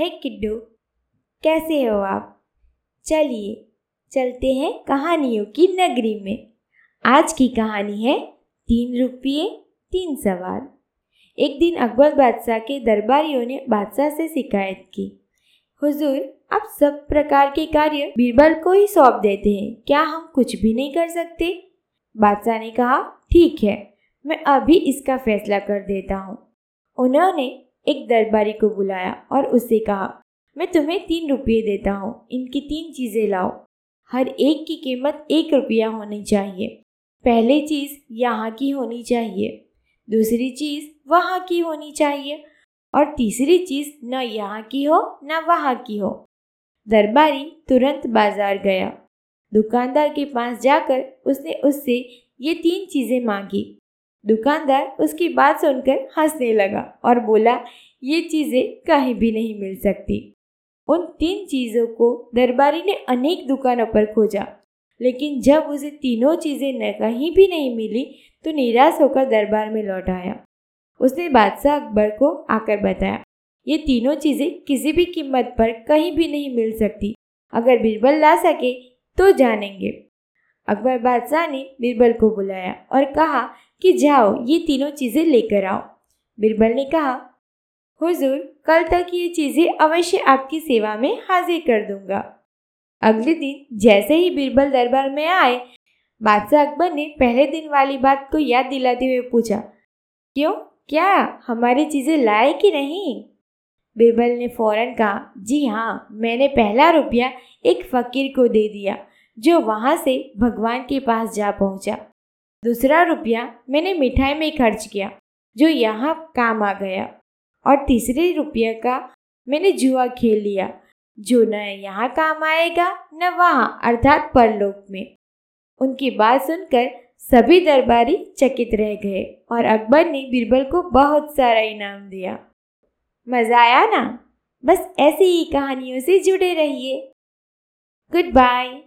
हे किड्डू? कैसे हो आप? चलिए, चलते हैं कहानियों की नगरी में। आज की कहानी है तीन रुपये, तीन सवाल एक दिन अकबर बादशाह के दरबारियों ने बादशाह से शिकायत की। हुजूर, आप सब प्रकार के कार्य बीरबल को ही सौंप देते हैं। क्या हम कुछ भी नहीं कर सकते? बादशाह ने कहा, ठीक है, मैं अभी इसका फैसला कर देता हूँ। उन्होंने एक दरबारी को बुलाया और उससे कहा, मैं तुम्हें तीन रुपये देता हूँ। इनकी तीन चीज़ें लाओ। हर एक की कीमत एक रुपया होनी चाहिए। पहली चीज़ यहाँ की होनी चाहिए। दूसरी चीज़ वहाँ की होनी चाहिए। और तीसरी चीज़ न यहाँ की हो, न वहाँ की हो। दरबारी तुरंत बाज़ार गया। दुकानदार के पास जाकर उसने उससे ये तीन चीज़ें मांगी। दुकानदार उसकी बात सुनकर हंसने लगा और बोला, ये चीज़ें कहीं भी नहीं मिल सकती। उन तीन चीज़ों को दरबारी ने अनेक दुकानों पर खोजा, लेकिन जब उसे तीनों चीज़ें कहीं भी नहीं मिली तो निराश होकर दरबार में लौट आया। उसने बादशाह अकबर को आकर बताया, ये तीनों चीज़ें किसी भी कीमत पर कहीं भी नहीं मिल सकती। अगर बीरबल ला सके तो जानेंगे। अकबर बादशाह ने बीरबल को बुलाया और कहा कि जाओ, ये तीनों चीज़ें लेकर आओ। बीरबल ने कहा, हुजूर, कल तक ये चीज़ें अवश्य आपकी सेवा में हाजिर कर दूँगा। अगले दिन जैसे ही बीरबल दरबार में आए, बादशाह अकबर ने पहले दिन वाली बात को याद दिलाते हुए पूछा, क्यों? क्या हमारी चीज़ें लाए कि नहीं? बीरबल ने फ़ौरन कहा, जी हाँ मैंने पहला रुपया एक फ़कीर को दे दिया, जो वहाँ से भगवान के पास जा पहुँचा। दूसरा रुपया मैंने मिठाई में खर्च किया, जो यहाँ काम आ गया। और तीसरे रुपये का मैंने जुआ खेल लिया, जो न यहाँ काम आएगा, न वहाँ, अर्थात परलोक में। उनकी बात सुनकर सभी दरबारी चकित रह गए और अकबर ने बीरबल को बहुत सारा इनाम दिया। मज़ा आया ना? बस ऐसी ही कहानियों से जुड़े रहिए। Good bye